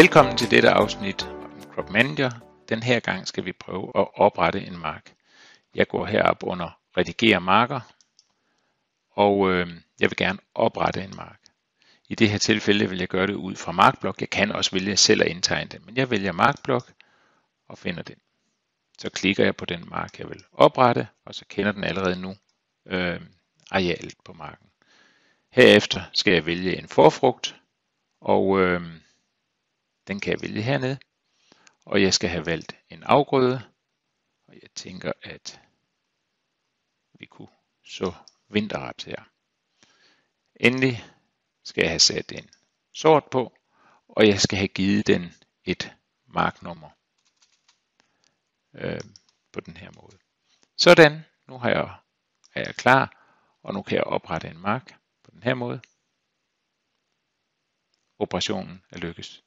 Velkommen til dette afsnit om Crop Manager. Den her gang skal vi prøve at oprette en mark. Jeg går herop under Redigere marker, og øh, jeg vil gerne oprette en mark. I det her tilfælde vil jeg gøre det ud fra markblok. Jeg kan også vælge selv at indtegne den, men jeg vælger markblok og finder den. Så klikker jeg på den mark, jeg vil oprette, og så kender den allerede nu øh, arealet på marken. Herefter skal jeg vælge en forfrugt, og øh, den kan jeg vælge hernede. Og jeg skal have valgt en afgrøde, og jeg tænker, at vi kunne så vinterraps her. Endelig skal jeg have sat en sort på, og jeg skal have givet den et marknummer øh, på den her måde. Sådan, nu har jeg, er jeg klar, og nu kan jeg oprette en mark på den her måde. Operationen er lykkes.